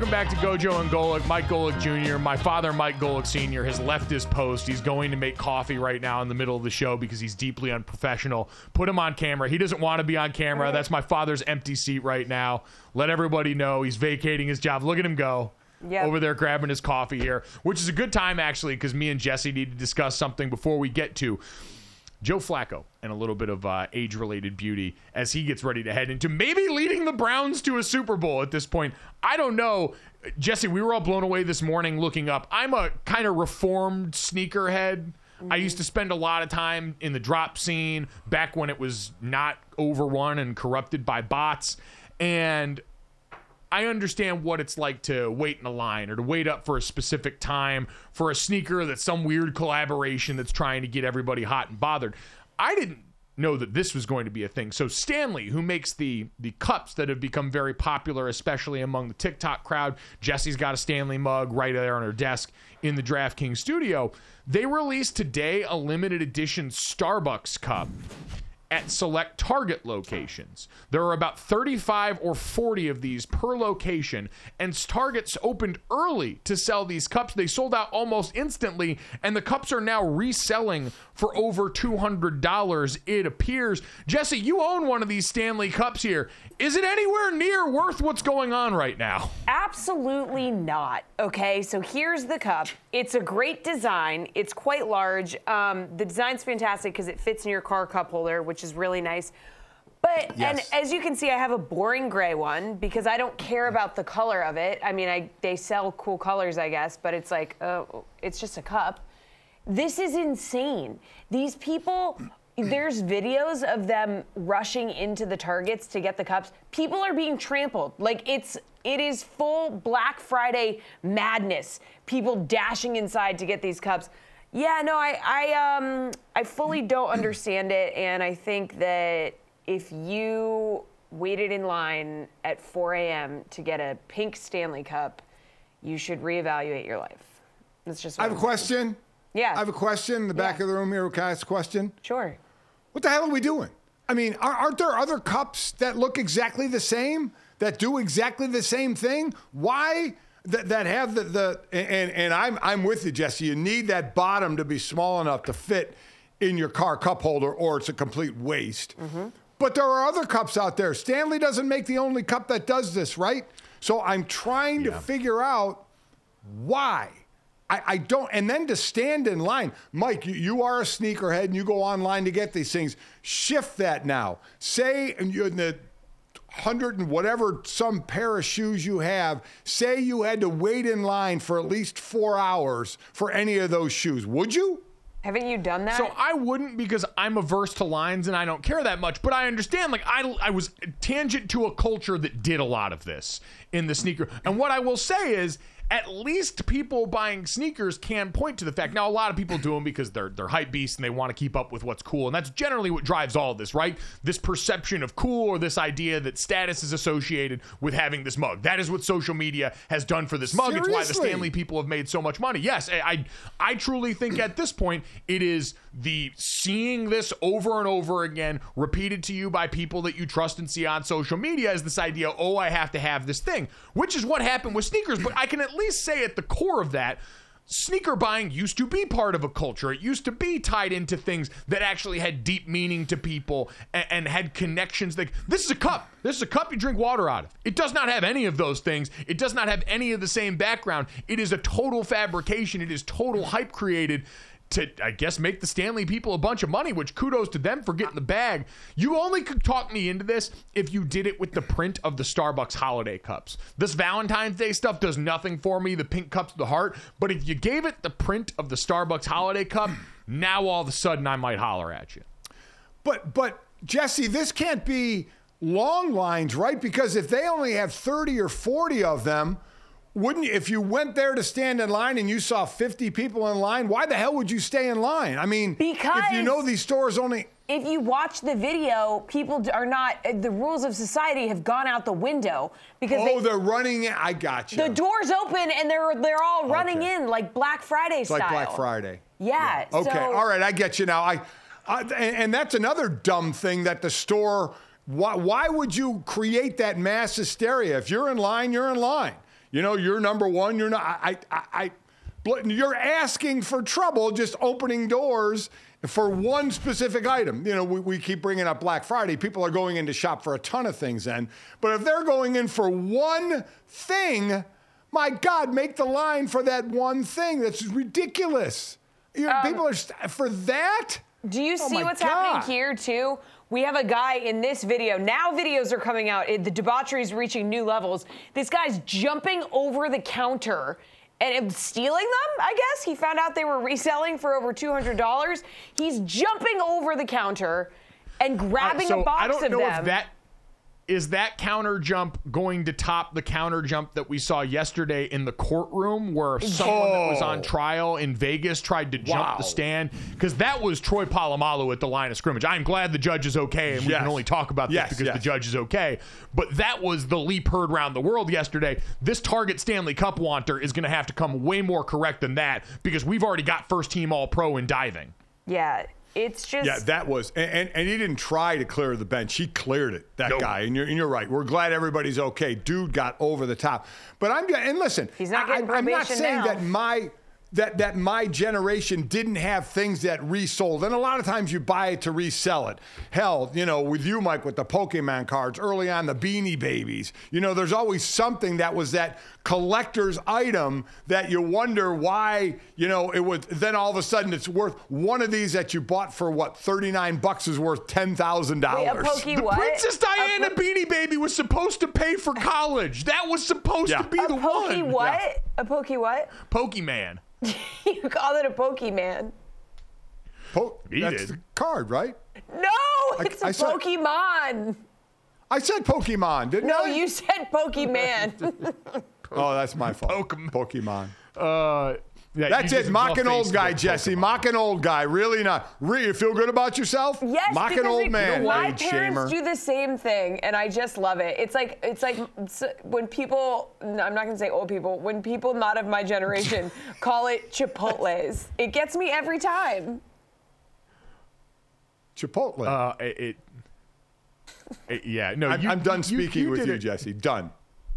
Welcome back to Gojo and Golic. Mike Golic Jr., my father, Mike Golic Sr., has left his post. He's going to make coffee right now in the middle of the show because he's deeply unprofessional. Put him on camera. He doesn't want to be on camera. That's my father's empty seat right now. Let everybody know he's vacating his job. Look at him go. Yep. Over there grabbing his coffee here, which is a good time actually because me and Jessie need to discuss something before we get to Joe Flacco and a little bit of uh, age related beauty as he gets ready to head into maybe leading the Browns to a Super Bowl at this point. I don't know. Jessie, we were all blown away this morning looking up. I'm a kind of reformed sneakerhead. I used to spend a lot of time in the drop scene back when it was not overrun and corrupted by bots. And I understand what it's like to wait in a line or to wait up for a specific time for a sneaker that's some weird collaboration that's trying to get everybody hot and bothered. I didn't know that this was going to be a thing. So Stanley, who makes the the cups that have become very popular, especially among the TikTok crowd, Jessie's got a Stanley mug right there on her desk in the DraftKings studio. They released today a limited edition Starbucks cup at select Target locations. There are about 35 or 40 of these per location, and Targets opened early to sell these cups. They sold out almost instantly, and the cups are now reselling for over $200, it appears. Jessie, you own one of these Stanley Cups here. Is it anywhere near worth what's going on right now? Absolutely not. Okay, so here's the cup. It's a great design. It's quite large. Um, the design's fantastic because it fits in your car cup holder, which is really nice. But Yes. and as you can see, I have a boring gray one because I don't care about the color of it. I mean, I they sell cool colors, I guess, but it's like, oh, it's just a cup. This is insane. These people, there's videos of them rushing into the targets to get the cups. People are being trampled. Like it's it is full Black Friday madness. People dashing inside to get these cups. Yeah, no, I I um I fully don't understand it, and I think that if you waited in line at 4 a.m. to get a pink Stanley Cup, you should reevaluate your life. That's just. I have a I'm saying. question. Yeah. I have a question in the back Yeah. of the room here. Can I ask a question? Sure. What the hell are we doing? I mean, aren't there other cups that look exactly the same, that do exactly the same thing? Why that, that have the, the and, and I'm, I'm with you, Jessie. You need that bottom to be small enough to fit in your car cup holder, or it's a complete waste. Mm-hmm. But there are other cups out there. Stanley doesn't make the only cup that does this, right? So I'm trying to figure out why. I, I don't, and then to stand in line. Mike, you, you are a sneakerhead and you go online to get these things. Shift that now. Say and you're in the hundred and whatever some pair of shoes you have, say you had to wait in line for at least four hours for any of those shoes. Would you? Haven't you done that? So I wouldn't because I'm averse to lines and I don't care that much. But I understand, like I, I was tangent to a culture that did a lot of this in the sneaker. And what I will say is, at least people buying sneakers can point to the fact. Now, a lot of people do them because they're they're hype beasts and they want to keep up with what's cool, and that's generally what drives all of this, right? This perception of cool or this idea that status is associated with having this mug. That is what social media has done for this mug. It's why the Stanley people have made so much money. Yes, I I, I truly think at this point it is the seeing this over and over again repeated to you by people that you trust and see on social media is this idea, oh, I have to have this thing, which is what happened with sneakers. But I can at least say at the core of that. Sneaker buying used to be part of a culture. It used to be tied into things that actually had deep meaning to people and, and had connections. Like this is a cup. This is a cup you drink water out of. It does not have any of those things. It does not have any of the same background. It is a total fabrication. It is total hype created to I guess make the Stanley people a bunch of money, which kudos to them for getting the bag. You only could talk me into this if you did it with the print of the Starbucks holiday cups. This Valentine's Day stuff does nothing for me, the pink cups of the heart, but if you gave it the print of the Starbucks holiday cup, now all of a sudden I might holler at you. But but Jessie, this can't be long lines, right? Because if they only have 30 or 40 of them, wouldn't you, if you went there to stand in line and you saw 50 people in line, why the hell would you stay in line? I mean, because if you know these stores only if you watch the video, people are not. Eh, the rules of society have gone out the window because Oh, they, they're running in. I got you. the doors open and they're they're all running Okay. in like Black Friday It's style. like Black Friday. Yeah. Okay, so- all right, I get you now. I, I and, and that's another dumb thing that the store. Why, why would you create that mass hysteria? If you're in line, you're in line. You know, you're number one. You're not. I, I, I, you're asking for trouble just opening doors for one specific item. You know, we, we keep bringing up Black Friday. People are going in to shop for a ton of things then. But if they're going in for one thing, my God, make the line for that one thing. That's ridiculous. You're, um, people are st- for that. Do you Oh see what's God. happening here too? We have a guy in this video. Now videos are coming out. The debauchery is reaching new levels. This guy's jumping over the counter and stealing them. I guess he found out they were reselling for over two hundred dollars. He's jumping over the counter and grabbing so a box I don't of know them. if that is that counter jump going to top the counter jump that we saw yesterday in the courtroom where someone that was on oh. trial in Vegas tried to jump the stand because that was Troy Polamalu at the line of scrimmage. I'm glad the judge is okay and we can only talk about this because yes. the judge is okay. But that was the leap heard around the world yesterday. This Target Stanley Cup wanter is going to have to come way more correct than that because we've already got first team All Pro in diving. yeah, it's just Yeah, that was, and, and, and he didn't try to clear the bench. He cleared it, that Nope. guy. And you're, and you're right. We're glad everybody's okay. Dude got over the top. But I'm, and listen, He's not I, getting I'm not saying now. that my, that, that my generation didn't have things that resold. And a lot of times you buy it to resell it. Hell, you know, with you, Mike, with the Pokemon cards, early on the Beanie Babies, you know, there's always something that was that collector's item that you wonder why, you know, it was, then all of a sudden it's worth one of these that you bought for what, 39 bucks is worth $10,000. A pokey The what? Princess Diana po- Beanie Baby was supposed to pay for college. That was supposed Yeah. to be a the pokey one. what? A pokey what? Pokemon. you call it a Pokemon? Po- He that's did. the card, right? No, it's a I saw- Pokemon. I said Pokemon, didn't No, I? No, you said Pokemon. Oh, that's my fault. Pokemon. Pokemon. Uh, yeah, That's it. just Mock an old guy, Jessie. Pokemon. Mock an old guy. Really not. Really, you feel good about yourself? Yes, Mock because an old it- man. My parents shamer. do the same thing, and I just love it. It's like it's like it's, when people. no, I'm not gonna say old people. When people not of my generation call it Chipotle's, it gets me every time. Chipotle. Uh, it, it, it- yeah, no, I'm, you, I'm done you- speaking you with you, it. Jessie. Done.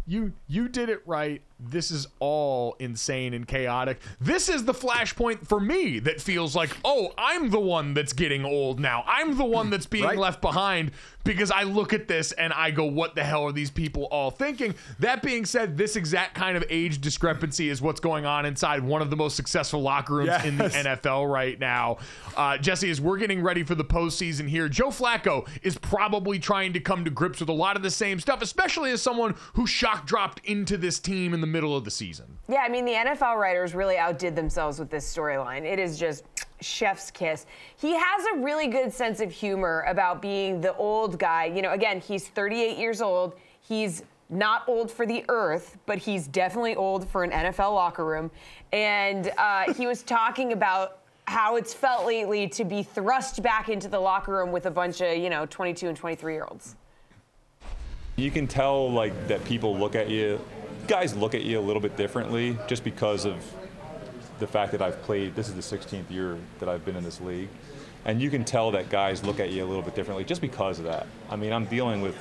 You you did it right. This is all insane and chaotic. This is the flashpoint for me that feels like, oh, I'm the one that's getting old now. I'm the one that's being Right. left behind because I look at this and I go, what the hell are these people all thinking? That being said, this exact kind of age discrepancy is what's going on inside one of the most successful locker rooms in the NFL right now. Uh, Jessie, as we're getting ready for the postseason here, Joe Flacco is probably trying to come to grips with a lot of the same stuff, especially as someone who shock dropped into this team in the middle of the season. Yeah, I mean the NFL writers really outdid themselves with this storyline. It is just chef's kiss. He has a really good sense of humor about being the old guy. You know, again, he's 38 years old. He's not old for the earth, but he's definitely old for an NFL locker room. And uh, he was talking about how it's felt lately to be thrust back into the locker room with a bunch of, you know, 22 and 23 year olds. You can tell like that people look at you, guys look at you a little bit differently just because of the fact that I've played. This is the 16th year that I've been in this league, and you can tell that guys look at you a little bit differently just because of that. I mean, I'm dealing with,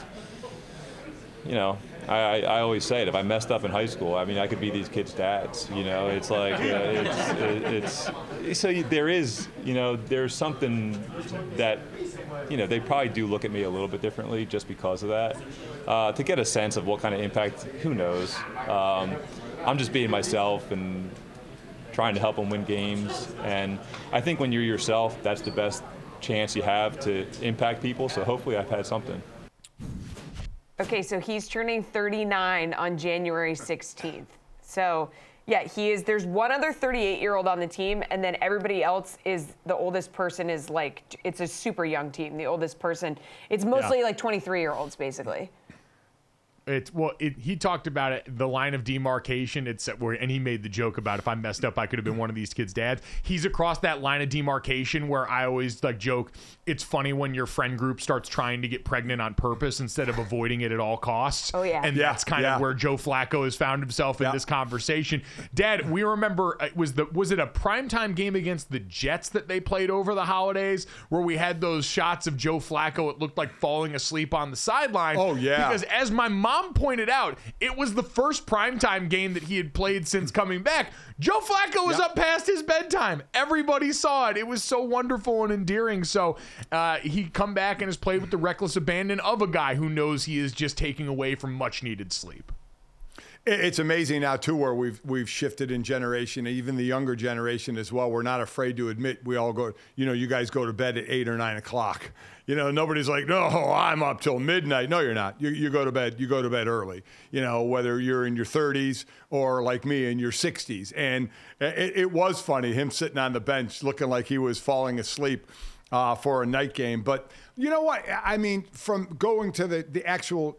you know, I, I always say it. If I messed up in high school, I mean, I could be these kids' dads. You know, it's like uh, it's, it's so there is, you know, there's something that, you know, they probably do look at me a little bit differently just because of that. Uh, to get a sense of what kind of impact, who knows? Um, I'm just being myself and trying to help them win games. And I think when you're yourself, that's the best chance you have to impact people. So hopefully, I've had something. Okay, so he's turning 39 on January 16th. So, yeah, he is. There's one other 38 year old on the team, and then everybody else is the oldest person is like, it's a super young team. The oldest person, it's mostly yeah. like 23 year olds, basically. It's well, it, he talked about it, the line of demarcation. It's where, and he made the joke about if I messed up, I could have been one of these kids' dads. He's across that line of demarcation where I always like joke. It's funny when your friend group starts trying to get pregnant on purpose instead of avoiding it at all costs. Oh yeah, and yeah, that's kind yeah. of where Joe Flacco has found himself in yeah. this conversation. Dad, we remember uh, was the was it a primetime game against the Jets that they played over the holidays where we had those shots of Joe Flacco? It looked like falling asleep on the sideline. Oh yeah, because as my mom mom pointed out, it was the first primetime game that he had played since coming back. Joe Flacco was yep. up past his bedtime. Everybody saw it. It was so wonderful and endearing. So uh, he come back and has played with the reckless abandon of a guy who knows he is just taking away from much needed sleep. It's amazing now too, where we've we've shifted in generation, even the younger generation as well. We're not afraid to admit we all go. You know, you guys go to bed at eight or nine o'clock. You know, nobody's like, no, I'm up till midnight. No, you're not. You, you go to bed. You go to bed early. You know, whether you're in your 30s or like me in your 60s. And it, it was funny him sitting on the bench looking like he was falling asleep. Uh, for a night game. But you know what? I mean, from going to the, the actual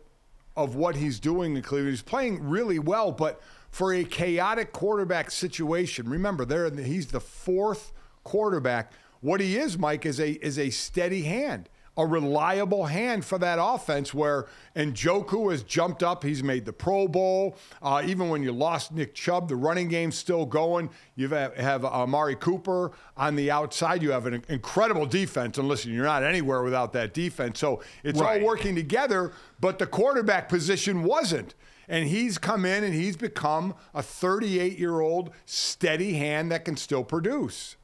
of what he's doing in Cleveland. He's playing really well, but for a chaotic quarterback situation, remember, there he's the fourth quarterback. What he is, Mike, is a is a steady hand a reliable hand for that offense where Njoku has jumped up. He's made the Pro Bowl. Uh, even when you lost Nick Chubb, the running game's still going. You have, have Amari Cooper on the outside. You have an incredible defense. And listen, you're not anywhere without that defense. So it's right. all working together, but the quarterback position wasn't. And he's come in and he's become a 38 year old steady hand that can still produce.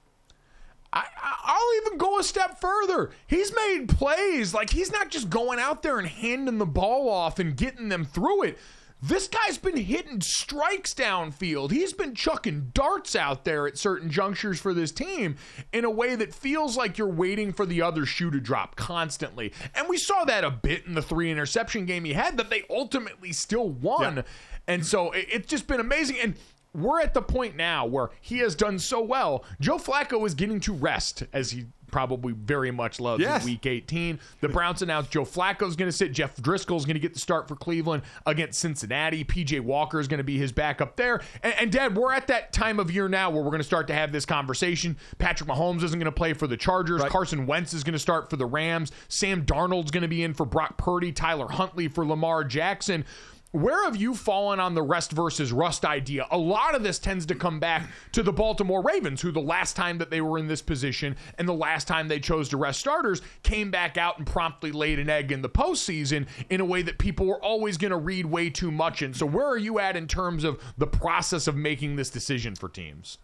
I, I'll even go a step further. He's made plays. Like, he's not just going out there and handing the ball off and getting them through it. This guy's been hitting strikes downfield. He's been chucking darts out there at certain junctures for this team in a way that feels like you're waiting for the other shoe to drop constantly. And we saw that a bit in the three interception game he had that they ultimately still won. Yeah. And so it's just been amazing. And we're at the point now where he has done so well. Joe Flacco is getting to rest as he probably very much loves yes. in week 18. The Browns announced Joe Flacco is going to sit. Jeff Driskel is going to get the start for Cleveland against Cincinnati. PJ Walker is going to be his backup there. And, and Dad, we're at that time of year now where we're going to start to have this conversation. Patrick Mahomes isn't going to play for the Chargers. Right. Carson Wentz is going to start for the Rams. Sam Darnold's going to be in for Brock Purdy. Tyler Huntley for Lamar Jackson. Where have you fallen on the rest versus rust idea? A lot of this tends to come back to the Baltimore Ravens, who the last time that they were in this position and the last time they chose to rest starters came back out and promptly laid an egg in the postseason in a way that people were always going to read way too much in. So, where are you at in terms of the process of making this decision for teams?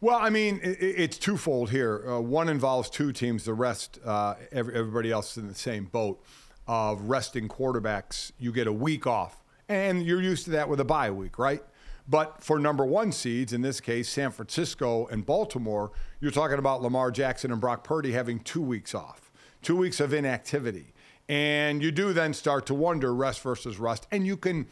Well, I mean, it's twofold here. Uh, one involves two teams, the rest, uh, everybody else is in the same boat of resting quarterbacks. You get a week off and you're used to that with a bye week, right? But for number one seeds, in this case, San Francisco and Baltimore, you're talking about Lamar Jackson and Brock Purdy having two weeks off, two weeks of inactivity. And you do then start to wonder rest versus rust. And you can,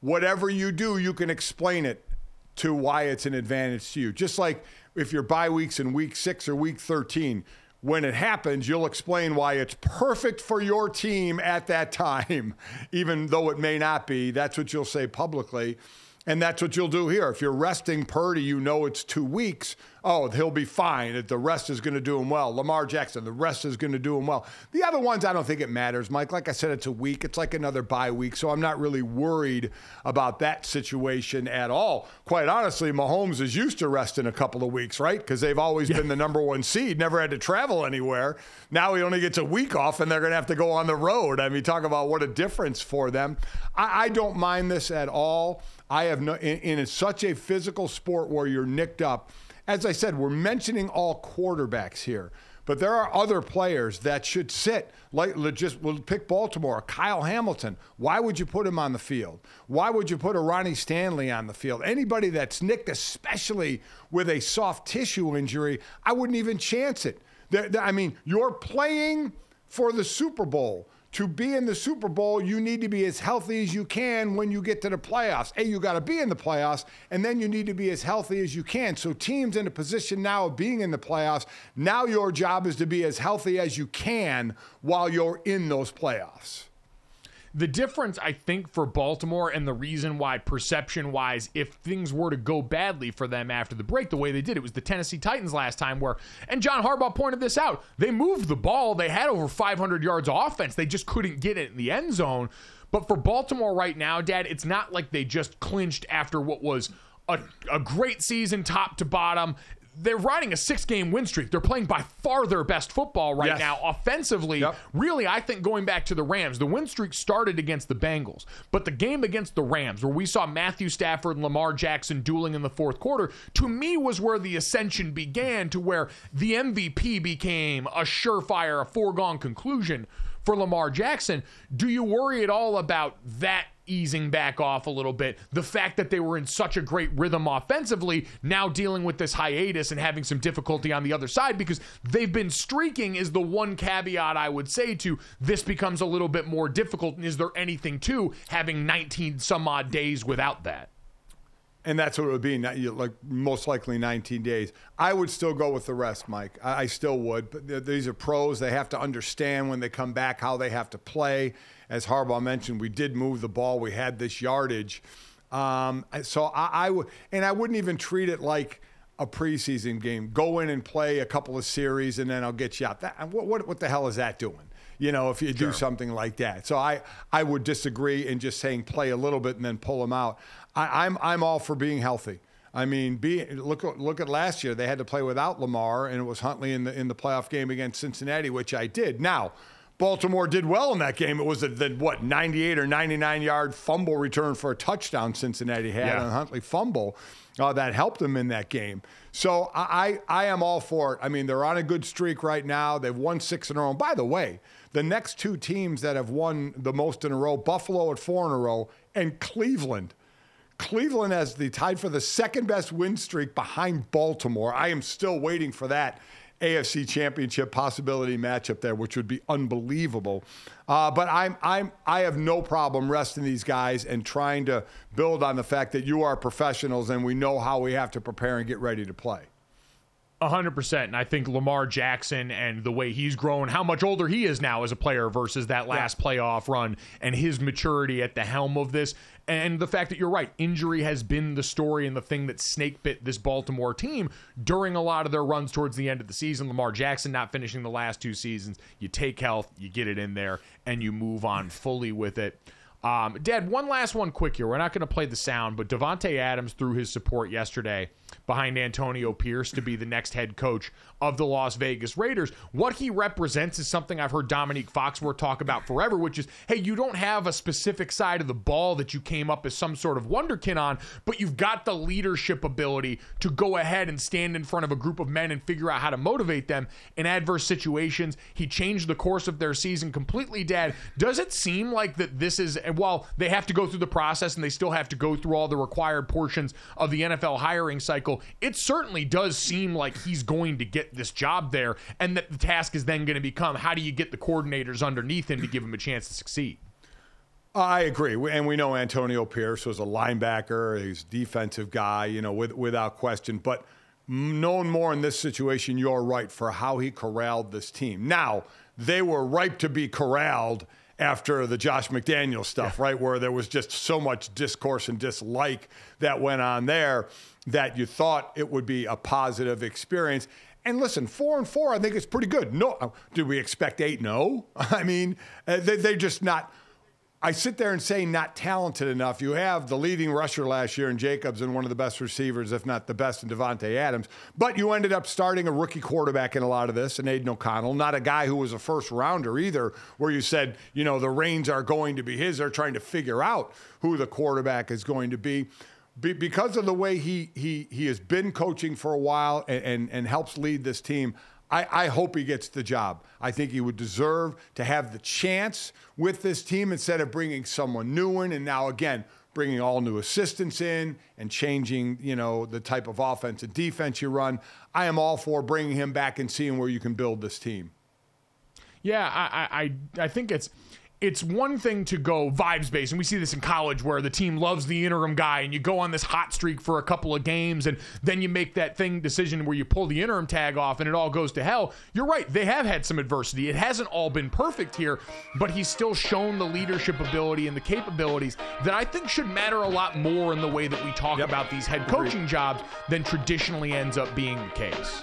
whatever you do, you can explain it to why it's an advantage to you. Just like if your bye weeks in week six or week 13, when it happens, you'll explain why it's perfect for your team at that time, even though it may not be. That's what you'll say publicly. And that's what you'll do here. If you're resting Purdy, you know it's two weeks. Oh, he'll be fine. The rest is going to do him well. Lamar Jackson, the rest is going to do him well. The other ones, I don't think it matters, Mike. Like I said, it's a week. It's like another bye week. So I'm not really worried about that situation at all. Quite honestly, Mahomes is used to resting a couple of weeks, right? Because they've always yeah. been the number one seed, never had to travel anywhere. Now he only gets a week off, and they're going to have to go on the road. I mean, talk about what a difference for them. I, I don't mind this at all. I have no, in, in such a physical sport where you're nicked up. As I said, we're mentioning all quarterbacks here, but there are other players that should sit. Like, just we'll pick Baltimore, Kyle Hamilton. Why would you put him on the field? Why would you put a Ronnie Stanley on the field? Anybody that's nicked, especially with a soft tissue injury, I wouldn't even chance it. I mean, you're playing for the Super Bowl to be in the Super Bowl, you need to be as healthy as you can when you get to the playoffs. A, you got to be in the playoffs, and then you need to be as healthy as you can. So, teams in a position now of being in the playoffs, now your job is to be as healthy as you can while you're in those playoffs. The difference, I think, for Baltimore and the reason why, perception wise, if things were to go badly for them after the break, the way they did, it was the Tennessee Titans last time, where, and John Harbaugh pointed this out, they moved the ball. They had over 500 yards of offense. They just couldn't get it in the end zone. But for Baltimore right now, Dad, it's not like they just clinched after what was a, a great season top to bottom they're riding a six game win streak. They're playing by far their best football right yes. now. Offensively, yep. really, I think going back to the Rams, the win streak started against the Bengals. But the game against the Rams, where we saw Matthew Stafford and Lamar Jackson dueling in the fourth quarter, to me was where the ascension began to where the MVP became a surefire, a foregone conclusion for Lamar Jackson. Do you worry at all about that easing back off a little bit? The fact that they were in such a great rhythm offensively, now dealing with this hiatus and having some difficulty on the other side because they've been streaking is the one caveat I would say to this becomes a little bit more difficult. And is there anything to having 19 some odd days without that? And that's what it would be, like most likely 19 days. I would still go with the rest, Mike. I still would. But these are pros. They have to understand when they come back how they have to play. As Harbaugh mentioned, we did move the ball. We had this yardage. Um, so I, I would, and I wouldn't even treat it like a preseason game. Go in and play a couple of series, and then I'll get you out. That, what, what, what the hell is that doing? you know, if you do something like that. So I, I would disagree in just saying play a little bit and then pull them out. I, I'm, I'm all for being healthy. I mean, be, look look at last year. They had to play without Lamar, and it was Huntley in the in the playoff game against Cincinnati, which I did. Now, Baltimore did well in that game. It was the, what 98 or 99 yard fumble return for a touchdown Cincinnati had yeah. on Huntley fumble uh, that helped them in that game. So I, I am all for it. I mean, they're on a good streak right now. They've won six in a row. And by the way, the next two teams that have won the most in a row, Buffalo at four in a row, and Cleveland Cleveland has the tied for the second best win streak behind Baltimore. I am still waiting for that AFC Championship possibility matchup there, which would be unbelievable. Uh, but I'm I'm I have no problem resting these guys and trying to build on the fact that you are professionals and we know how we have to prepare and get ready to play. 100%. And I think Lamar Jackson and the way he's grown, how much older he is now as a player versus that last yeah. playoff run, and his maturity at the helm of this, and the fact that you're right, injury has been the story and the thing that snake bit this Baltimore team during a lot of their runs towards the end of the season. Lamar Jackson not finishing the last two seasons. You take health, you get it in there, and you move on fully with it. Um, Dad, one last one quick here. We're not going to play the sound, but Davante Adams threw his support yesterday behind Antonio Pierce to be the next head coach of the Las Vegas Raiders. What he represents is something I've heard Dominique Foxworth talk about forever, which is hey, you don't have a specific side of the ball that you came up as some sort of wonderkin on, but you've got the leadership ability to go ahead and stand in front of a group of men and figure out how to motivate them in adverse situations. He changed the course of their season completely, Dad. Does it seem like that this is, while they have to go through the process and they still have to go through all the required portions of the NFL hiring cycle, it certainly does seem like he's going to get this job there, and that the task is then going to become how do you get the coordinators underneath him to give him a chance to succeed? I agree, and we know Antonio Pierce was a linebacker. He's a defensive guy, you know, with, without question. But knowing more in this situation, you're right for how he corralled this team. Now they were ripe to be corralled after the Josh McDaniel stuff, yeah. right? Where there was just so much discourse and dislike that went on there that you thought it would be a positive experience. And listen, four and four, I think it's pretty good. No, uh, did we expect eight? No. I mean, uh, they, they're just not I sit there and say not talented enough. You have the leading rusher last year in Jacobs and one of the best receivers, if not the best, in Davante Adams. But you ended up starting a rookie quarterback in a lot of this, and Aidan O'Connell, not a guy who was a first rounder either, where you said, you know, the reins are going to be his. They're trying to figure out who the quarterback is going to be. Be because of the way he he he has been coaching for a while and, and, and helps lead this team, I, I, hope he gets the job. I think he would deserve to have the chance with this team instead of bringing someone new in. And now, again, bringing all new assistants in and changing, you know, the type of offense and defense you run. I am all for bringing him back and seeing where you can build this team. Yeah, I, I, I think it's it's one thing to go vibes based, and we see this in college where the team loves the interim guy, and you go on this hot streak for a couple of games, and then you make that thing decision where you pull the interim tag off, and it all goes to hell. You're right; they have had some adversity. It hasn't all been perfect here, but he's still shown the leadership ability and the capabilities that I think should matter a lot more in the way that we talk yep. about these head coaching Agreed. jobs than traditionally ends up being the case.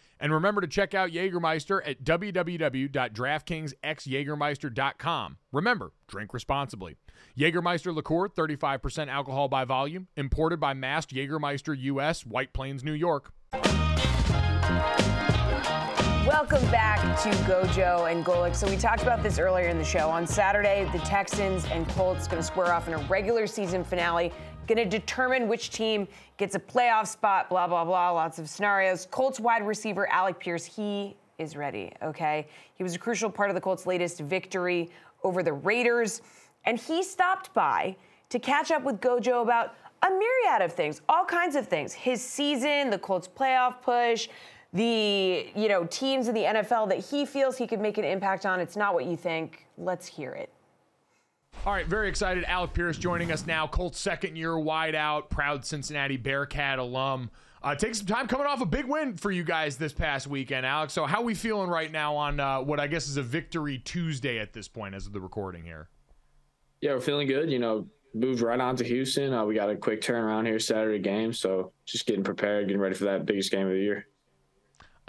And remember to check out Jägermeister at www.draftkingsxjagermeister.com. Remember, drink responsibly. Jägermeister liqueur, 35% alcohol by volume, imported by Mast Jägermeister US, White Plains, New York. Welcome back to Gojo and Golic. So we talked about this earlier in the show. On Saturday, the Texans and Colts going to square off in a regular season finale going to determine which team gets a playoff spot, blah, blah, blah, lots of scenarios. Colts wide receiver Alec Pierce, he is ready, okay? He was a crucial part of the Colts' latest victory over the Raiders, and he stopped by to catch up with Gojo about a myriad of things, all kinds of things. His season, the Colts playoff push, the, you know, teams in the NFL that he feels he could make an impact on. It's not what you think. Let's hear it. All right, very excited. Alec Pierce joining us now. Colts second year wideout, proud Cincinnati Bearcat alum. Uh, take some time coming off a big win for you guys this past weekend, Alec. So, how we feeling right now on uh, what I guess is a victory Tuesday at this point as of the recording here? Yeah, we're feeling good. You know, moved right on to Houston. Uh, we got a quick turnaround here Saturday game, so just getting prepared, getting ready for that biggest game of the year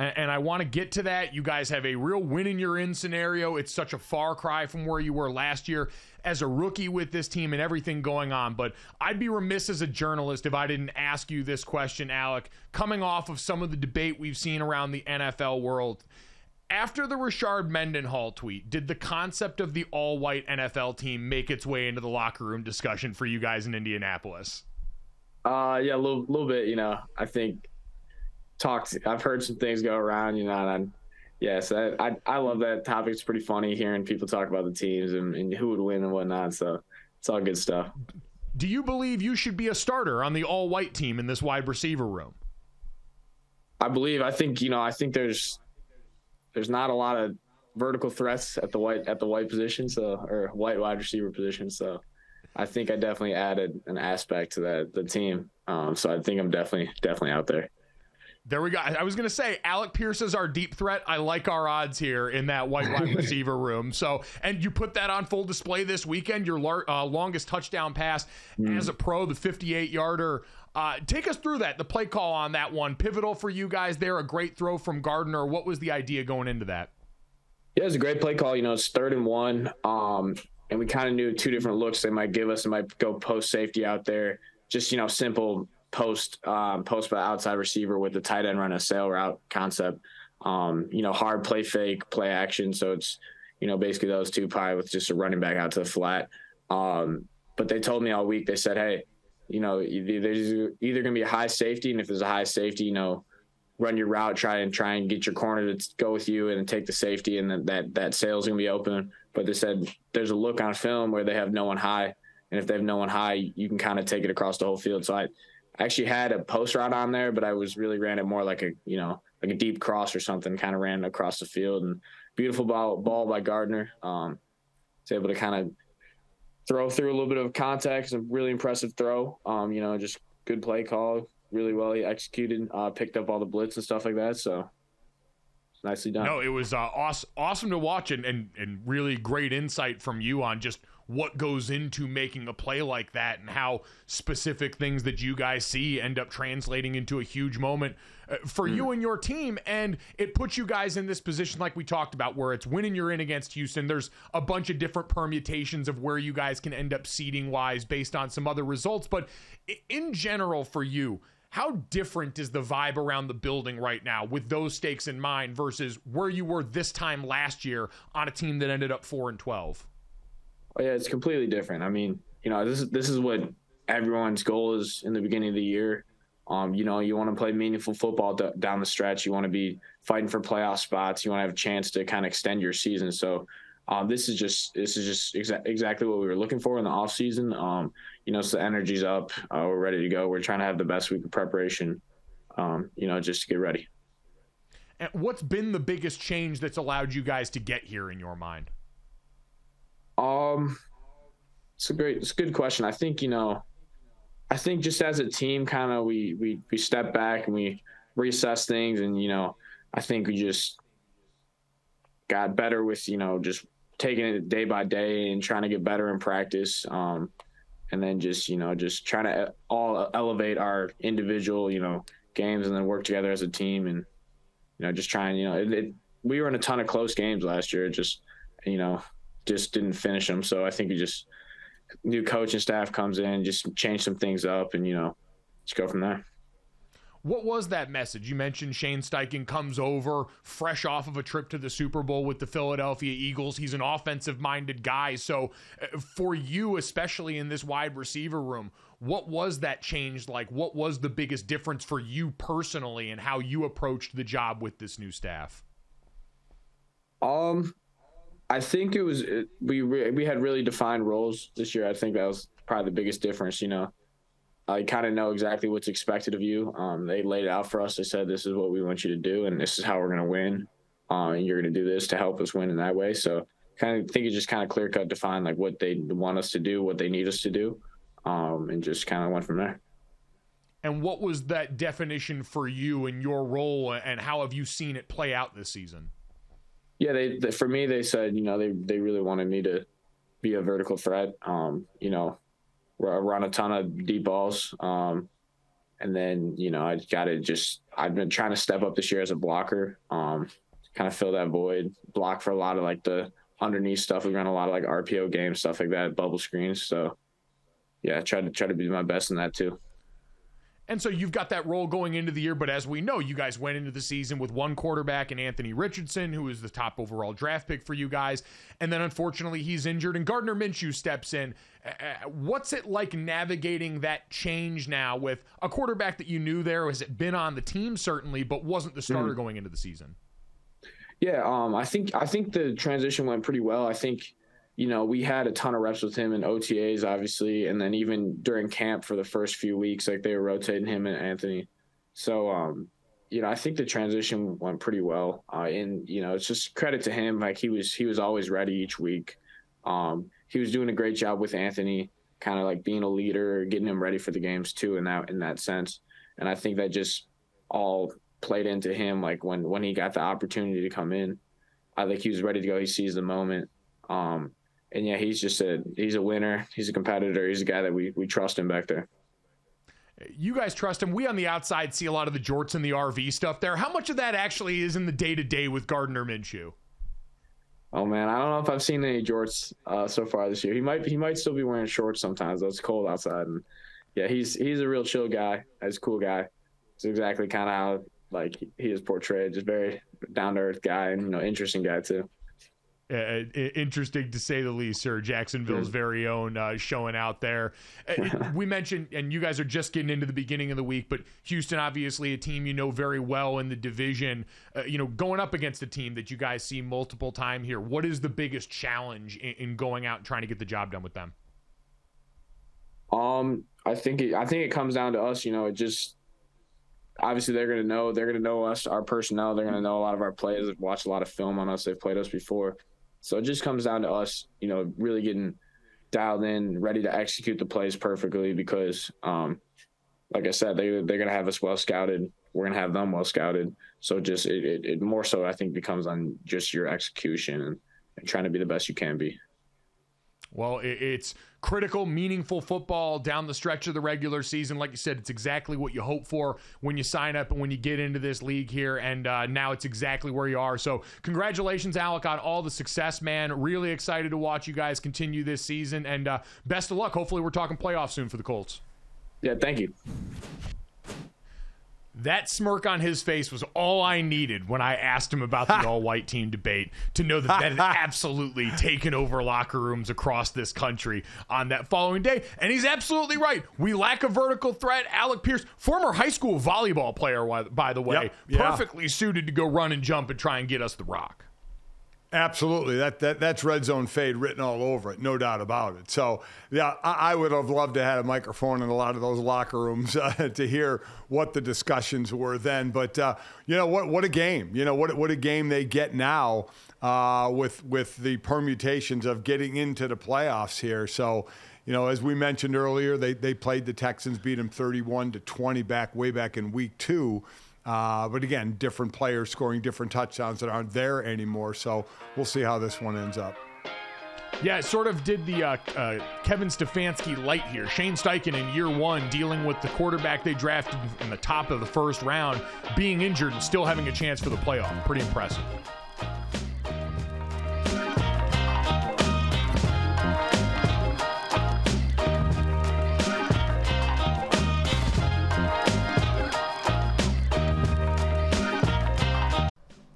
and, I want to get to that. You guys have a real win in your in scenario. It's such a far cry from where you were last year as a rookie with this team and everything going on. But I'd be remiss as a journalist if I didn't ask you this question, Alec, coming off of some of the debate we've seen around the NFL world. After the Rashard Mendenhall tweet, did the concept of the all white NFL team make its way into the locker room discussion for you guys in Indianapolis? Uh, yeah, a little, little bit. You know, I think talked. I've heard some things go around, you know, and yes, I, I, I love that topic. It's pretty funny hearing people talk about the teams and, and who would win and whatnot. So it's all good stuff. Do you believe you should be a starter on the all white team in this wide receiver room? I believe. I think you know. I think there's there's not a lot of vertical threats at the white at the white position, so or white wide receiver position. So I think I definitely added an aspect to that the team. Um, so I think I'm definitely definitely out there. There we go. I was going to say Alec Pierce is our deep threat. I like our odds here in that white wide receiver room. So, and you put that on full display this weekend. Your lar- uh, longest touchdown pass mm. as a pro, the 58 yarder. Uh, take us through that. The play call on that one, pivotal for you guys there. A great throw from Gardner. What was the idea going into that? Yeah, it was a great play call. You know, it's third and one. Um, and we kind of knew two different looks they might give us. They might go post safety out there. Just, you know, simple post um, post by outside receiver with the tight end run a sail route concept. Um, you know, hard play fake, play action. So it's you know basically those two pie with just a running back out to the flat. Um, but they told me all week. They said, hey, you know, there's either going to be a high safety, and if there's a high safety, you know, run your route, try and try and get your corner to go with you, and take the safety, and then that that sail's going to be open. But they said there's a look on film where they have no one high, and if they have no one high, you can kind of take it across the whole field. So I I actually had a post route on there, but I was really ran it more like a you know like a deep cross or something. Kind of ran across the field and beautiful ball ball by Gardner. Um, was able to kind of throw through a little bit of context. A really impressive throw. Um, you know, just good play call. Really well he executed. Uh, picked up all the blitz and stuff like that. So nicely done. No, it was uh, awesome, awesome to watch and, and and really great insight from you on just what goes into making a play like that and how specific things that you guys see end up translating into a huge moment uh, for mm. you and your team. And it puts you guys in this position, like we talked about, where it's winning you're in against Houston. There's a bunch of different permutations of where you guys can end up seeding wise based on some other results. But in general, for you, how different is the vibe around the building right now with those stakes in mind versus where you were this time last year on a team that ended up 4 and 12? Oh, yeah, it's completely different. I mean, you know, this is this is what everyone's goal is in the beginning of the year. Um, you know, you want to play meaningful football d- down the stretch. You want to be fighting for playoff spots. You want to have a chance to kind of extend your season. So, um, this is just this is just exa- exactly what we were looking for in the off season. Um, you know, so the energy's up. Uh, we're ready to go. We're trying to have the best week of preparation. Um, you know, just to get ready. And what's been the biggest change that's allowed you guys to get here in your mind? Um, it's a great, it's a good question. I think you know, I think just as a team, kind of we we we step back and we reassess things, and you know, I think we just got better with you know just taking it day by day and trying to get better in practice. Um, and then just you know just trying to all elevate our individual you know games and then work together as a team and you know just trying you know it, it, we were in a ton of close games last year. Just you know just didn't finish them. So I think you just new coaching staff comes in, just change some things up, and you know, just go from there. What was that message? You mentioned Shane Steichen comes over fresh off of a trip to the Super Bowl with the Philadelphia Eagles. He's an offensive minded guy. So, uh, for you, especially in this wide receiver room, what was that change like? What was the biggest difference for you personally and how you approached the job with this new staff? Um, I think it was we we had really defined roles this year. I think that was probably the biggest difference. You know, I kind of know exactly what's expected of you. Um, they laid it out for us. They said this is what we want you to do, and this is how we're going to win. Um, and you're going to do this to help us win in that way. So, kind of think it just kind of clear cut define like what they want us to do, what they need us to do, um, and just kind of went from there. And what was that definition for you and your role, and how have you seen it play out this season? Yeah, they, they, for me they said you know they they really wanted me to be a vertical threat. Um, you know, run a ton of deep balls. Um, and then you know I got to just I've been trying to step up this year as a blocker. Um, kind of fill that void, block for a lot of like the underneath stuff. We run a lot of like RPO games, stuff like that, bubble screens. So yeah, I to try to be my best in that too. And so you've got that role going into the year, but as we know, you guys went into the season with one quarterback and Anthony Richardson, who is the top overall draft pick for you guys. And then unfortunately, he's injured, and Gardner Minshew steps in. Uh, uh, what's it like navigating that change now with a quarterback that you knew there has it been on the team certainly, but wasn't the starter mm-hmm. going into the season? Yeah, um, I think I think the transition went pretty well. I think you know, we had a ton of reps with him in OTAs, obviously, and then even during camp for the first few weeks, like they were rotating him and Anthony. So, um, you know, I think the transition went pretty well. Uh, and you know, it's just credit to him. Like he was, he was always ready each week. Um, he was doing a great job with Anthony, kind of like being a leader, getting him ready for the games too, in that in that sense. And I think that just all played into him. Like when when he got the opportunity to come in, I think he was ready to go. He sees the moment. Um, and yeah, he's just a he's a winner. He's a competitor. He's a guy that we we trust him back there. You guys trust him. We on the outside see a lot of the jorts and the RV stuff there. How much of that actually is in the day to day with Gardner Minshew? Oh man, I don't know if I've seen any jorts uh, so far this year. He might he might still be wearing shorts sometimes. Though it's cold outside, and yeah, he's he's a real chill guy. He's a cool guy. It's exactly kind of how like he is portrayed. Just very down to earth guy, and you know, interesting guy too. Uh, interesting to say the least, sir. Jacksonville's mm. very own uh, showing out there. Uh, we mentioned, and you guys are just getting into the beginning of the week, but Houston, obviously, a team you know very well in the division. Uh, you know, going up against a team that you guys see multiple time here. What is the biggest challenge in, in going out and trying to get the job done with them? Um, I think it, I think it comes down to us. You know, it just obviously they're going to know they're going to know us, our personnel. They're going to know a lot of our players. They've watched a lot of film on us. They've played us before. So it just comes down to us, you know, really getting dialed in, ready to execute the plays perfectly because, um, like I said, they they're gonna have us well scouted. We're gonna have them well scouted. So just it, it, it more so I think becomes on just your execution and, and trying to be the best you can be. Well, it's critical, meaningful football down the stretch of the regular season. Like you said, it's exactly what you hope for when you sign up and when you get into this league here. And uh, now it's exactly where you are. So, congratulations, Alec, on all the success, man. Really excited to watch you guys continue this season. And uh, best of luck. Hopefully, we're talking playoffs soon for the Colts. Yeah, thank you. That smirk on his face was all I needed when I asked him about the all white team debate to know that that had absolutely taken over locker rooms across this country on that following day. And he's absolutely right. We lack a vertical threat. Alec Pierce, former high school volleyball player, by the way, yep, yeah. perfectly suited to go run and jump and try and get us the rock. Absolutely, that, that that's red zone fade written all over it, no doubt about it. So, yeah, I, I would have loved to have had a microphone in a lot of those locker rooms uh, to hear what the discussions were then. But uh, you know what? What a game! You know what? What a game they get now uh, with with the permutations of getting into the playoffs here. So, you know, as we mentioned earlier, they they played the Texans, beat them thirty-one to twenty back way back in week two. Uh, but again, different players scoring different touchdowns that aren't there anymore. So we'll see how this one ends up. Yeah, it sort of did the uh, uh, Kevin Stefanski light here. Shane Steichen in year one dealing with the quarterback they drafted in the top of the first round being injured and still having a chance for the playoff. Pretty impressive.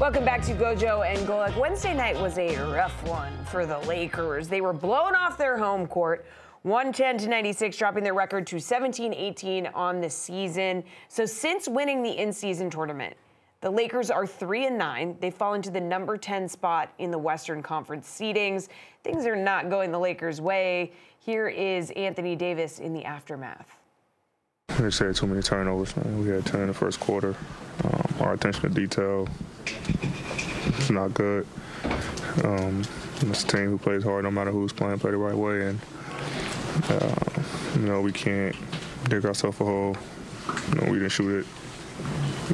Welcome back to Gojo and Golic. Wednesday night was a rough one for the Lakers. They were blown off their home court. 110 to 96, dropping their record to 17 18 on the season. So, since winning the in season tournament, the Lakers are 3 and 9. They fall into the number 10 spot in the Western Conference seedings. Things are not going the Lakers' way. Here is Anthony Davis in the aftermath. We just had too many turnovers, man. We had 10 in the first quarter. Um, our attention to detail is not good. Um, it's a team who plays hard no matter who's playing, play the right way. And, uh, you know, we can't dig ourselves a hole. You know, we didn't shoot it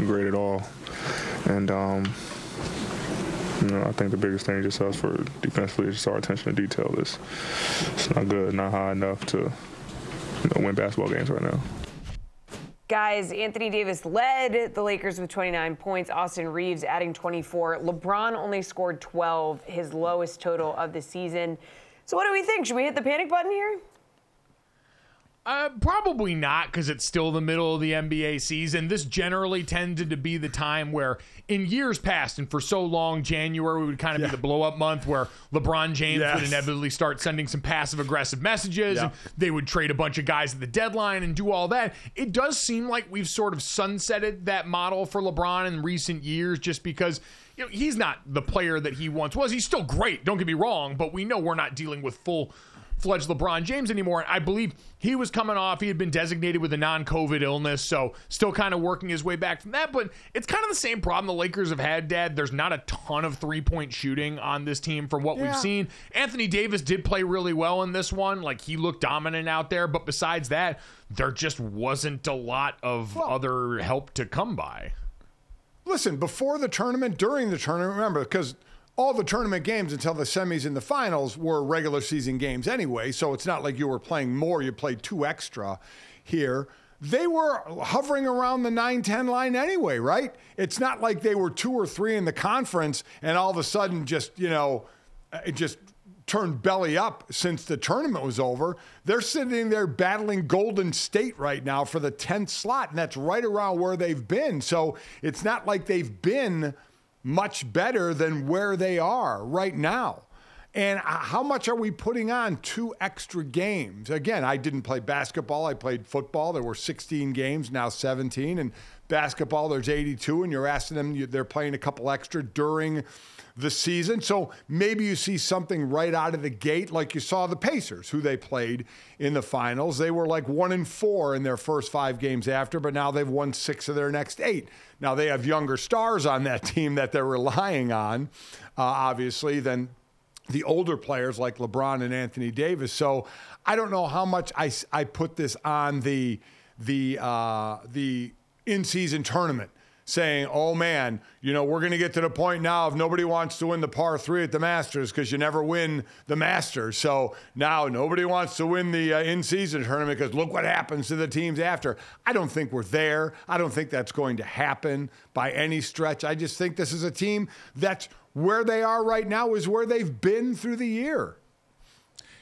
great at all. And um, you know, I think the biggest thing just us for defensively is just our attention to detail is it's not good, not high enough to you know, win basketball games right now. Guys, Anthony Davis led the Lakers with 29 points. Austin Reaves adding 24. LeBron only scored 12, his lowest total of the season. So, what do we think? Should we hit the panic button here? Uh, probably not because it's still the middle of the NBA season. This generally tended to be the time where, in years past, and for so long, January would kind of Yeah. be the blow up month where LeBron James would inevitably start sending some passive aggressive messages. Yeah. And they would trade a bunch of guys at the deadline and do all that. It does seem like we've sort of sunsetted that model for LeBron in recent years just because. You know, he's not the player that he once was. He's still great, don't get me wrong, but we know we're not dealing with full fledged LeBron James anymore. I believe he was coming off, he had been designated with a non COVID illness, so still kind of working his way back from that. But it's kind of the same problem the Lakers have had, Dad. There's not a ton of three point shooting on this team from what Yeah. we've seen. Anthony Davis did play really well in this one. Like he looked dominant out there. But besides that, there just wasn't a lot of other help to come by. Listen, before the tournament, during the tournament, remember, because all the tournament games until the semis and the finals were regular season games anyway. So it's not like you were playing more, you played two extra here. They were hovering around the 9 10 line anyway, right? It's not like they were two or three in the conference and all of a sudden just, you know, it just turned belly up since the tournament was over. They're sitting there battling Golden State right now for the 10th slot, and that's right around where they've been. So it's not like they've been much better than where they are right now. And uh, how much are we putting on two extra games? Again, I didn't play basketball. I played football. There were 16 games, now 17. And basketball, there's 82. And you're asking them, they're playing a couple extra during the season. So maybe you see something right out of the gate, like you saw the Pacers, who they played in the finals. They were like one and four in their first five games after, but now they've won six of their next eight. Now they have younger stars on that team that they're relying on, uh, obviously, than the older players like LeBron and Anthony Davis. So I don't know how much I, I put this on the the uh, the in season tournament, saying, "Oh man, you know we're going to get to the point now if nobody wants to win the par three at the Masters because you never win the Masters. So now nobody wants to win the uh, in season tournament because look what happens to the teams after. I don't think we're there. I don't think that's going to happen by any stretch. I just think this is a team that's where they are right now is where they've been through the year.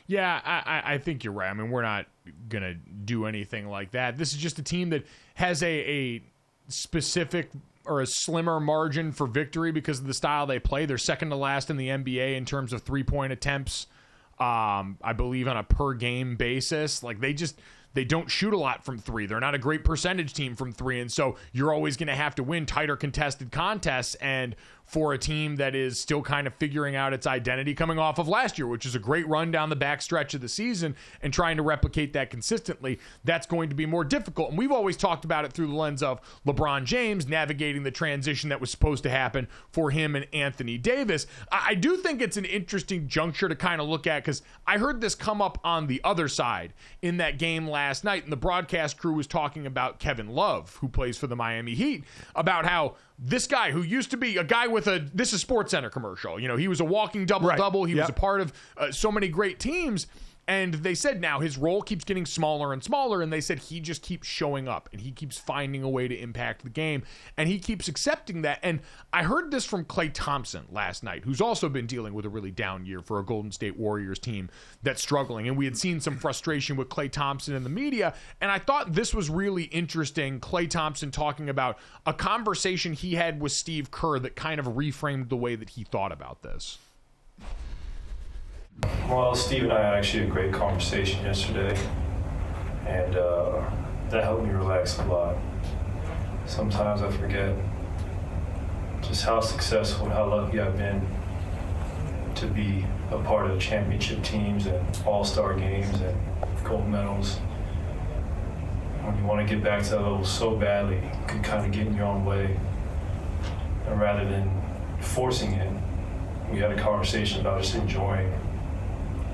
Yeah, I, I- think you're right. I mean, we're not gonna do anything like that. This is just a team that has a, a specific or a slimmer margin for victory because of the style they play. They're second to last in the NBA in terms of three point attempts. Um, I believe on a per game basis. Like they just they don't shoot a lot from three. They're not a great percentage team from three, and so you're always going to have to win tighter contested contests. And for a team that is still kind of figuring out its identity coming off of last year, which is a great run down the back stretch of the season, and trying to replicate that consistently, that's going to be more difficult. And we've always talked about it through the lens of LeBron James navigating the transition that was supposed to happen for him and Anthony Davis. I, I do think it's an interesting juncture to kind of look at because I heard this come up on the other side in that game last night, and the broadcast crew was talking about Kevin Love, who plays for the Miami Heat, about how this guy who used to be a guy with a this is Sports Center commercial. You know, he was a walking double double. He was a part of uh, so many great teams. And they said now his role keeps getting smaller and smaller, and they said he just keeps showing up and he keeps finding a way to impact the game, and he keeps accepting that. And I heard this from Klay Thompson last night, who's also been dealing with a really down year for a Golden State Warriors team that's struggling. And we had seen some frustration with Klay Thompson in the media, and I thought this was really interesting. Klay Thompson talking about a conversation he had with Steve Kerr that kind of reframed the way that he thought about this. Well, Steve and I had actually a great conversation yesterday, and uh, that helped me relax a lot. Sometimes I forget just how successful and how lucky I've been to be a part of championship teams and all star games and gold medals. When you want to get back to that level so badly, you can kind of get in your own way. And rather than forcing it, we had a conversation about just enjoying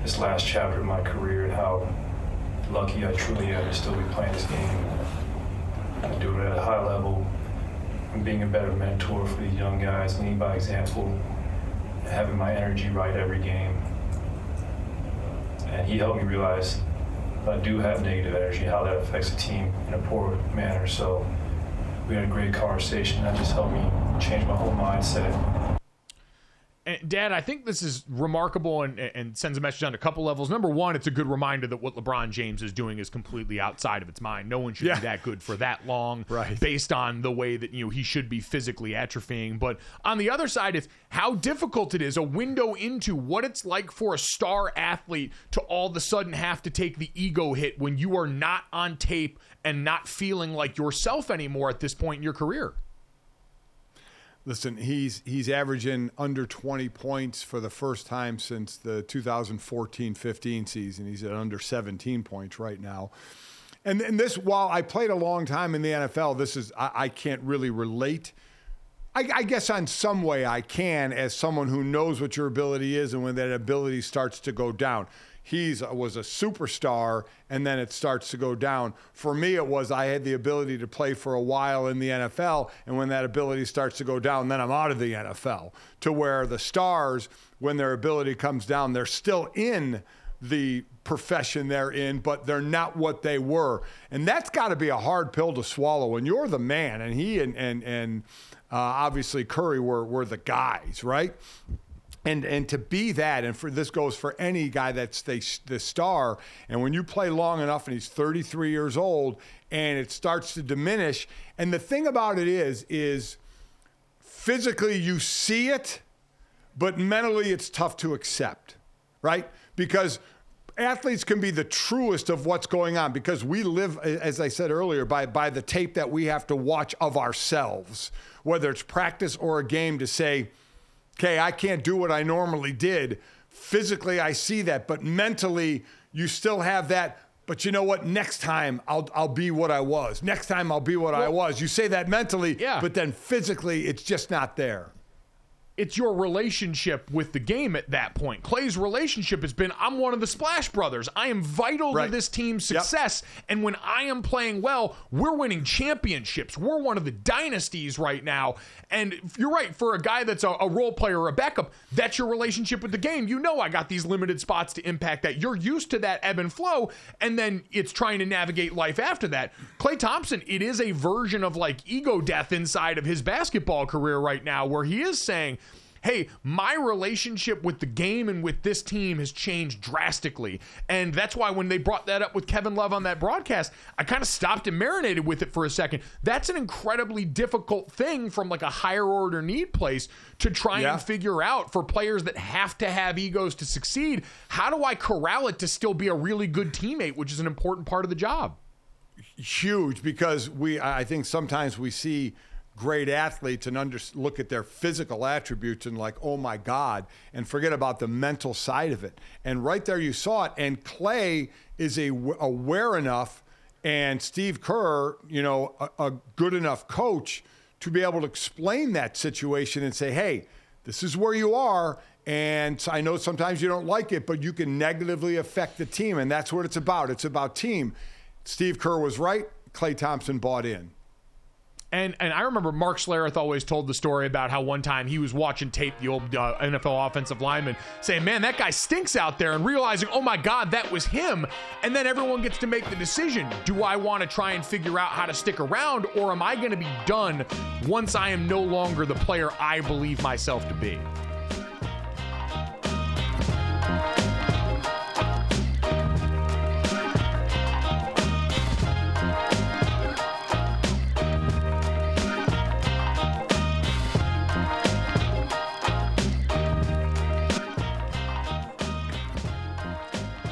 this last chapter of my career and how lucky I truly am to still be playing this game and do it at a high level and being a better mentor for these young guys, leading by example, having my energy right every game. And he helped me realize I do have negative energy, how that affects the team in a poor manner. So we had a great conversation. That just helped me change my whole mindset. Dad, I think this is remarkable and, and sends a message on a couple levels. Number one, it's a good reminder that what LeBron James is doing is completely outside of its mind. No one should Yeah. be that good for that long, Right. based on the way that you know he should be physically atrophying. But on the other side, it's how difficult it is a window into what it's like for a star athlete to all of a sudden have to take the ego hit when you are not on tape and not feeling like yourself anymore at this point in your career. Listen, he's he's averaging under 20 points for the first time since the 2014-15 season. He's at under 17 points right now. And, and this, while I played a long time in the NFL, this is I, I can't really relate. I, I guess on some way I can, as someone who knows what your ability is, and when that ability starts to go down. He's was a superstar, and then it starts to go down. For me, it was I had the ability to play for a while in the NFL, and when that ability starts to go down, then I'm out of the NFL. To where the stars, when their ability comes down, they're still in the profession they're in, but they're not what they were. And that's got to be a hard pill to swallow when you're the man. And he and and and uh, obviously Curry were were the guys, right? And and to be that, and for this goes for any guy that's the, the star. And when you play long enough, and he's 33 years old, and it starts to diminish. And the thing about it is, is physically you see it, but mentally it's tough to accept, right? Because athletes can be the truest of what's going on because we live, as I said earlier, by, by the tape that we have to watch of ourselves, whether it's practice or a game to say, okay, I can't do what I normally did. Physically, I see that, but mentally, you still have that. But you know what? Next time, I'll, I'll be what I was. Next time, I'll be what I was. You say that mentally, Yeah. but then physically, it's just not there. It's your relationship with the game at that point. Klay's relationship has been I'm one of the Splash Brothers. I am vital Right. to this team's Yep. success. And when I am playing well, we're winning championships. We're one of the dynasties right now. And you're right, for a guy that's a, a role player or a backup, that's your relationship with the game. You know, I got these limited spots to impact that. You're used to that ebb and flow. And then it's trying to navigate life after that. Klay Thompson, it is a version of like ego death inside of his basketball career right now, where he is saying, hey, my relationship with the game and with this team has changed drastically. And that's why when they brought that up with Kevin Love on that broadcast, I kind of stopped and marinated with it for a second. That's an incredibly difficult thing from like a higher order need place to try Yeah. and figure out for players that have to have egos to succeed. How do I corral it to still be a really good teammate, which is an important part of the job? huge because we I think sometimes we see great athletes and under, look at their physical attributes and like oh my god and forget about the mental side of it. And right there you saw it. And Klay is a aware enough and Steve Kerr you know a, a good enough coach to be able to explain that situation and say hey this is where you are. And I know sometimes you don't like it but you can negatively affect the team. And that's what it's about. It's about team. Steve Kerr was right. Klay Thompson bought in. And and I remember Mark Schlereth always told the story about how one time he was watching tape, the old uh, NFL offensive lineman, saying, "Man, that guy stinks out there," and realizing, "Oh my God, that was him." And then everyone gets to make the decision: Do I want to try and figure out how to stick around, or am I going to be done once I am no longer the player I believe myself to be?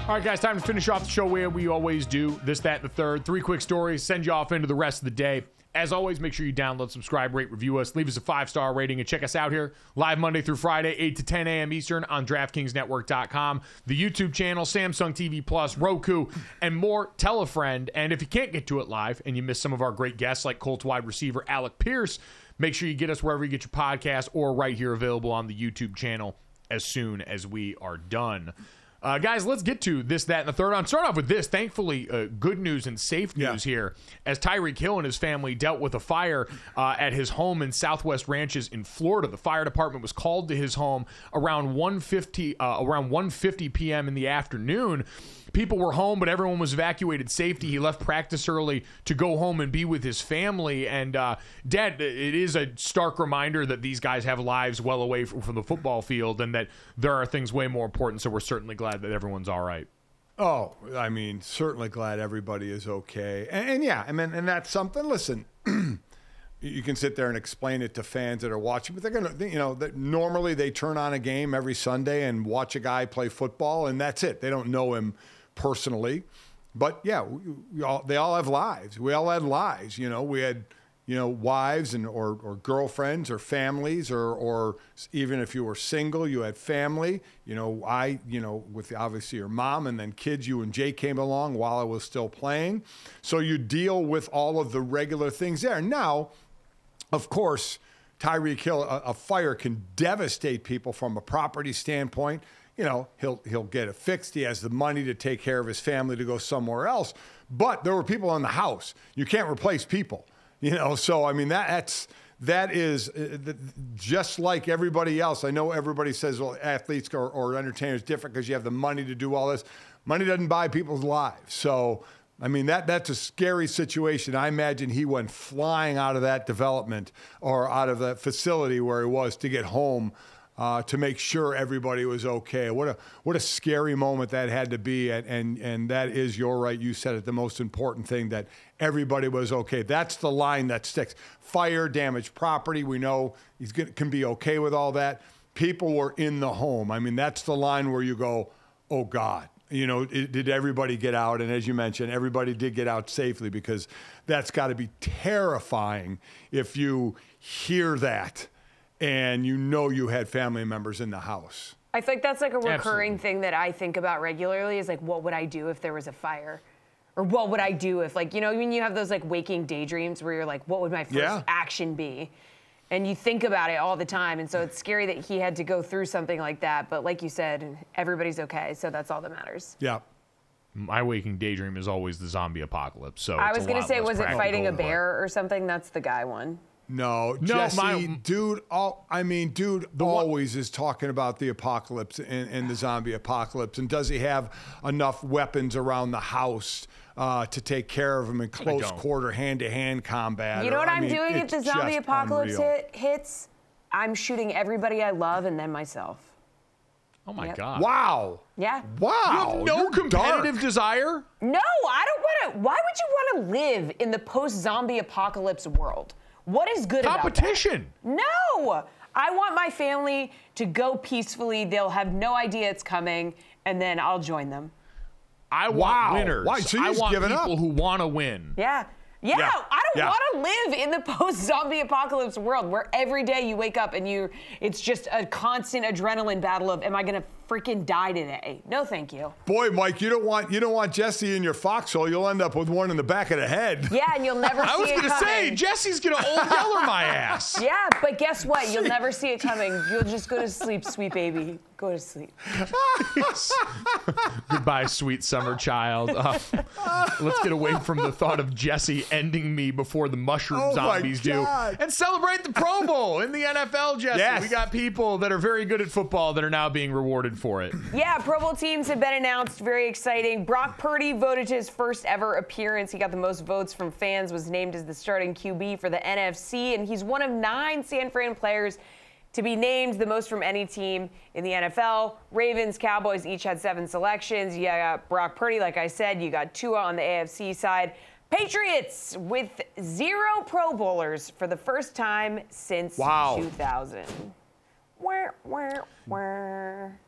All right, guys, time to finish off the show where we always do this, that, and the third. Three quick stories, send you off into the rest of the day. As always, make sure you download, subscribe, rate, review us, leave us a five star rating, and check us out here live Monday through Friday, 8 to 10 a.m. Eastern on DraftKingsNetwork.com, the YouTube channel, Samsung TV Plus, Roku, and more. Tell a friend. And if you can't get to it live and you miss some of our great guests like Colts wide receiver Alec Pierce, make sure you get us wherever you get your podcast or right here available on the YouTube channel as soon as we are done. Uh, guys, let's get to this, that, and the third. I'm starting off with this. Thankfully, uh, good news and safe Yeah. news here as Tyreek Hill and his family dealt with a fire uh, at his home in Southwest Ranches in Florida. The fire department was called to his home around 1:50 uh, around 1:50 p.m. in the afternoon. People were home, but everyone was evacuated safety. He left practice early to go home and be with his family. And uh, Dad, it is a stark reminder that these guys have lives well away from, from the football field, and that there are things way more important. So we're certainly glad that everyone's all right. Oh, I mean, certainly glad everybody is okay. And, and yeah, I mean, and that's something. Listen, you can sit there and explain it to fans that are watching, but they're gonna, you know, that normally they turn on a game every Sunday and watch a guy play football, and that's it. They don't know him personally, but yeah, all, they all have lives. We all had lives. You know, we had you know, wives and or, or girlfriends or families or or even if you were single, you had family. You know, I you know with obviously your mom and then kids. You and Jay came along while I was still playing, so you deal with all of the regular things there. Now, of course, Tyreek Hill, a, a fire can devastate people from a property standpoint. You know, he'll he'll get it fixed. He has the money to take care of his family to go somewhere else. But there were people in the house. You can't replace people. You know, so I mean that that's that is uh, just like everybody else. I know everybody says, well, athletes or, or entertainers different because you have the money to do all this. Money doesn't buy people's lives. So, I mean, that that's a scary situation. I imagine he went flying out of that development or out of that facility where he was to get home uh, to make sure everybody was okay. What a what a scary moment that had to be, and and and that is you're right. You said it. The most important thing that everybody was okay. That's the line that sticks. Fire, damaged property. We know he's gonna, can be okay with all that. People were in the home. I mean, that's the line where you go, oh God. You know, it, did everybody get out? And as you mentioned, everybody did get out safely because that's got to be terrifying if you hear that and you know you had family members in the house. I think that's like a recurring Absolutely. thing that I think about regularly is like, what would I do if there was a fire? Or what would I do if, like, you know, when you have those like waking daydreams where you're like, what would my first Yeah. action be? And you think about it all the time. And so it's scary that he had to go through something like that. But like you said, everybody's okay. So that's all that matters. Yeah. My waking daydream is always the zombie apocalypse. So I was going to say, was it fighting a bear or something? That's the guy one. No, No, Jessie, my- dude. All I mean, dude, one- always is talking about the apocalypse and, and the zombie apocalypse. And does he have enough weapons around the house uh, to take care of him in close quarter, hand to hand combat? You know or- what I I'm mean, doing if the zombie apocalypse hit, hits? I'm shooting everybody I love and then myself. Oh my Yep. god! Wow. Yeah. Wow. You have no you're competitive dark. desire. No, I don't want to. Why would you want to live in the post-zombie apocalypse world? What is good about Competition. that? No, I want my family to go peacefully. They'll have no idea it's coming, and then I'll join them. I want Wow. winners. Why? So you I want giving people up? who want to win. Yeah. Yeah, Yeah. I don't Yeah. want to live in the post-zombie apocalypse world where every day you wake up and you it's just a constant adrenaline battle of am I going to freaking die today? No, thank you. Boy, Mike, you don't want you don't want Jessie in your foxhole. You'll end up with one in the back of the head. Yeah, and you'll never see I was gonna coming. say Jessie's gonna old yeller my ass. Yeah, but guess what? You'll never see it coming. You'll just go to sleep, sweet baby. Go to sleep. Goodbye, sweet summer child. Uh, let's get away from the thought of Jessie ending me before the mushroom Oh zombies do, and celebrate the Pro Bowl in the NFL. Jessie, Yes. we got people that are very good at football that are now being rewarded for it. Yeah, Pro Bowl teams have been announced. Very exciting. Brock Purdy voted to his first ever appearance. He got the most votes from fans, was named as the starting QB for the NFC, and he's one of nine San Fran players to be named the most from any team in the NFL. Ravens, Cowboys each had seven selections. You got Brock Purdy, like I said. You got Tua on the AFC side. Patriots with zero Pro Bowlers for the first time since Wow. 2000. Where, where, where?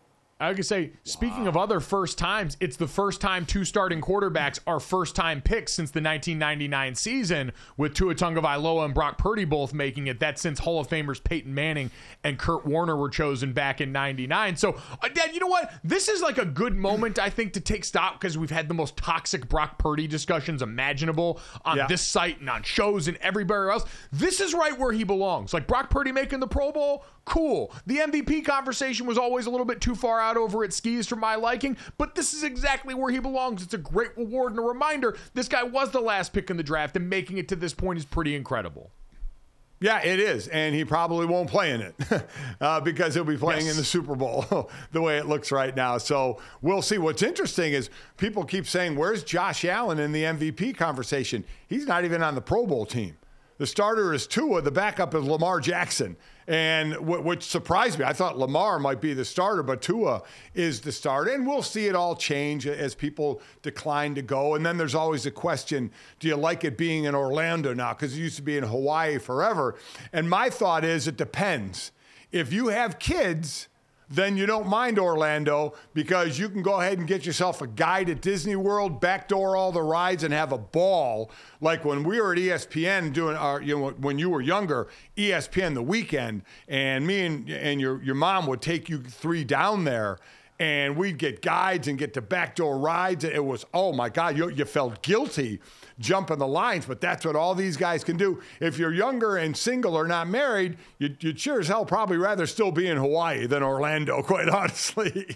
I could say, speaking of other first times, it's the first time two starting quarterbacks are first time picks since the 1999 season, with Tua Tagovailoa and Brock Purdy both making it. That's since Hall of Famers Peyton Manning and Kurt Warner were chosen back in '99. So, uh, Dad, you know what? This is like a good moment, I think, to take stock because we've had the most toxic Brock Purdy discussions imaginable on Yeah. this site and on shows and everywhere else. This is right where he belongs. Like Brock Purdy making the Pro Bowl, cool. The MVP conversation was always a little bit too far out out over at skis for my liking, but this is exactly where he belongs. It's a great reward and a reminder. This guy was the last pick in the draft, and making it to this point is pretty incredible. Yeah, it is, and he probably won't play in it uh, because he'll be playing Yes. in the Super Bowl the way it looks right now. So we'll see. What's interesting is people keep saying, "Where's Josh Allen in the MVP conversation?" He's not even on the Pro Bowl team. The starter is Tua. The backup is Lamar Jackson, and wh- which surprised me. I thought Lamar might be the starter, but Tua is the starter. And we'll see it all change as people decline to go. And then there's always the question: Do you like it being in Orlando now? Because it used to be in Hawaii forever. And my thought is, it depends. If you have kids then you don't mind Orlando because you can go ahead and get yourself a guide at Disney World, backdoor all the rides, and have a ball. Like when we were at ESPN doing our, you know, when you were younger, ESPN the weekend, and me and and your your mom would take you three down there. And we'd get guides and get the backdoor rides. It was, oh my God, you, you felt guilty jumping the lines, but that's what all these guys can do. If you're younger and single or not married, you, you'd sure as hell probably rather still be in Hawaii than Orlando, quite honestly.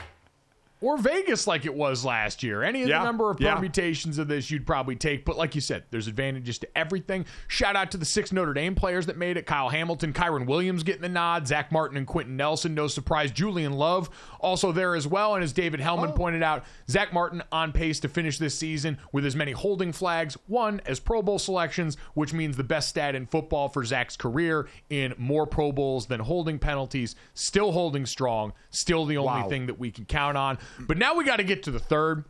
Or Vegas like it was last year. Any of Yeah, the number of yeah. permutations of this you'd probably take. But like you said, there's advantages to everything. Shout out to the six Notre Dame players that made it Kyle Hamilton, Kyren Williams getting the nod, Zack Martin and Quenton Nelson. No surprise. Julian Love also there as well. And as David Hellman oh. pointed out, Zack Martin on pace to finish this season with as many holding flags, one as Pro Bowl selections, which means the best stat in football for Zack's career in more Pro Bowls than holding penalties. Still holding strong. Still the only Wow. thing that we can count on. But now we got to get to the third.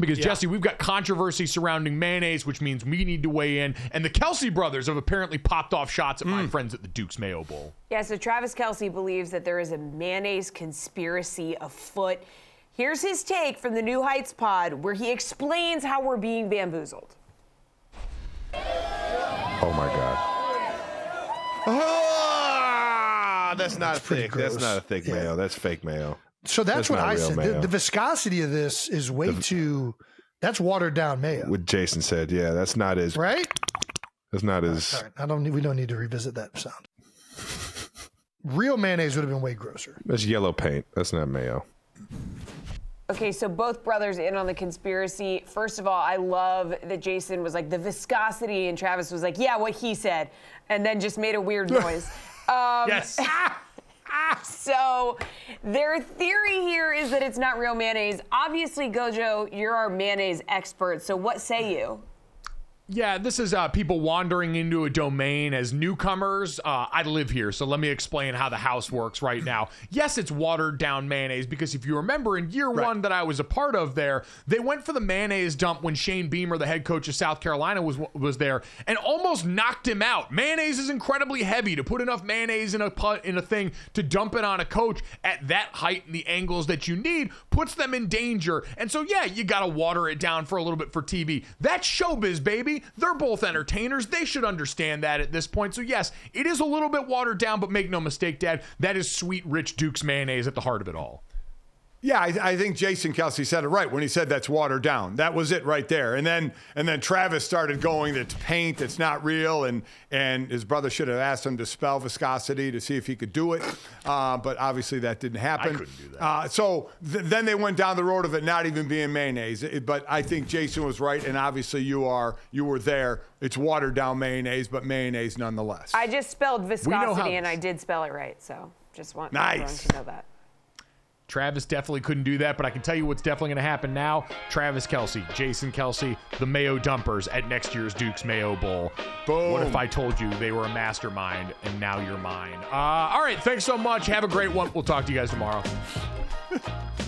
Because Jessie, we've got controversy surrounding mayonnaise, which means we need to weigh in. And the Kelce brothers have apparently popped off shots at my friends at the Duke's Mayo Bowl. Yeah, so Travis Kelce believes that there is a mayonnaise conspiracy afoot. Here's his take from the New Heights pod, where he explains how we're being bamboozled. Oh my God. Ah, that's not pretty thick. That's not a thick Yeah. mayo. That's fake mayo. So that's, That's what I said. The, the viscosity of this is way too. That's watered down mayo, What Jason said. Yeah, that's not as. right? That's not as. All right, I don't. Need, we don't need to revisit that sound. Real mayonnaise would have been way grosser. That's yellow paint. That's not mayo. Okay, so both brothers in on the conspiracy. First of all, I love that Jason was like the viscosity, and Travis was like, yeah, what he said, and then just made a weird noise. Um, Yes. Ah, so their theory here is that it's not real mayonnaise. Obviously, Gojo, you're our mayonnaise expert. So what say you? Yeah, this is uh, people wandering into a domain as newcomers. Uh, I live here, so let me explain how the house works right now. Yes, it's watered down mayonnaise because if you remember in year one that I was a part of there, they went for the mayonnaise dump when Shane Beamer, the head coach of South Carolina, was was there and almost knocked him out. Mayonnaise is incredibly heavy. To put enough mayonnaise in a put in a thing to dump it on a coach at that height and the angles that you need puts them in danger. And so yeah, you got to water it down for a little bit for TV. That's showbiz, baby. They're both entertainers. They should understand that at this point. So yes, it is a little bit watered down, but make no mistake, Dad, that is sweet, rich Duke's mayonnaise at the heart of it all. Yeah, I, I think Jason Kelce said it right when he said that's watered down. That was it right there. And then and then Travis started going that's paint, it's not real, and and his brother should have asked him to spell viscosity to see if he could do it, uh, but obviously that didn't happen. couldn't do that. Uh, so th- then they went down the road of it not even being mayonnaise. It- but I think Jason was right, and obviously you are you were there. It's watered down mayonnaise, but mayonnaise nonetheless. I just spelled viscosity, and I did spell it right. So just want Nice. everyone to know that. Travis definitely couldn't do that, but I can tell you what's definitely going to happen now. Travis Kelce, Jason Kelce, the Mayo Dumpers at next year's Duke's Mayo Bowl. Boom. What if I told you they were a mastermind and now you're mine? Uh, all right, thanks so much. Have a great one. We'll talk to you guys tomorrow.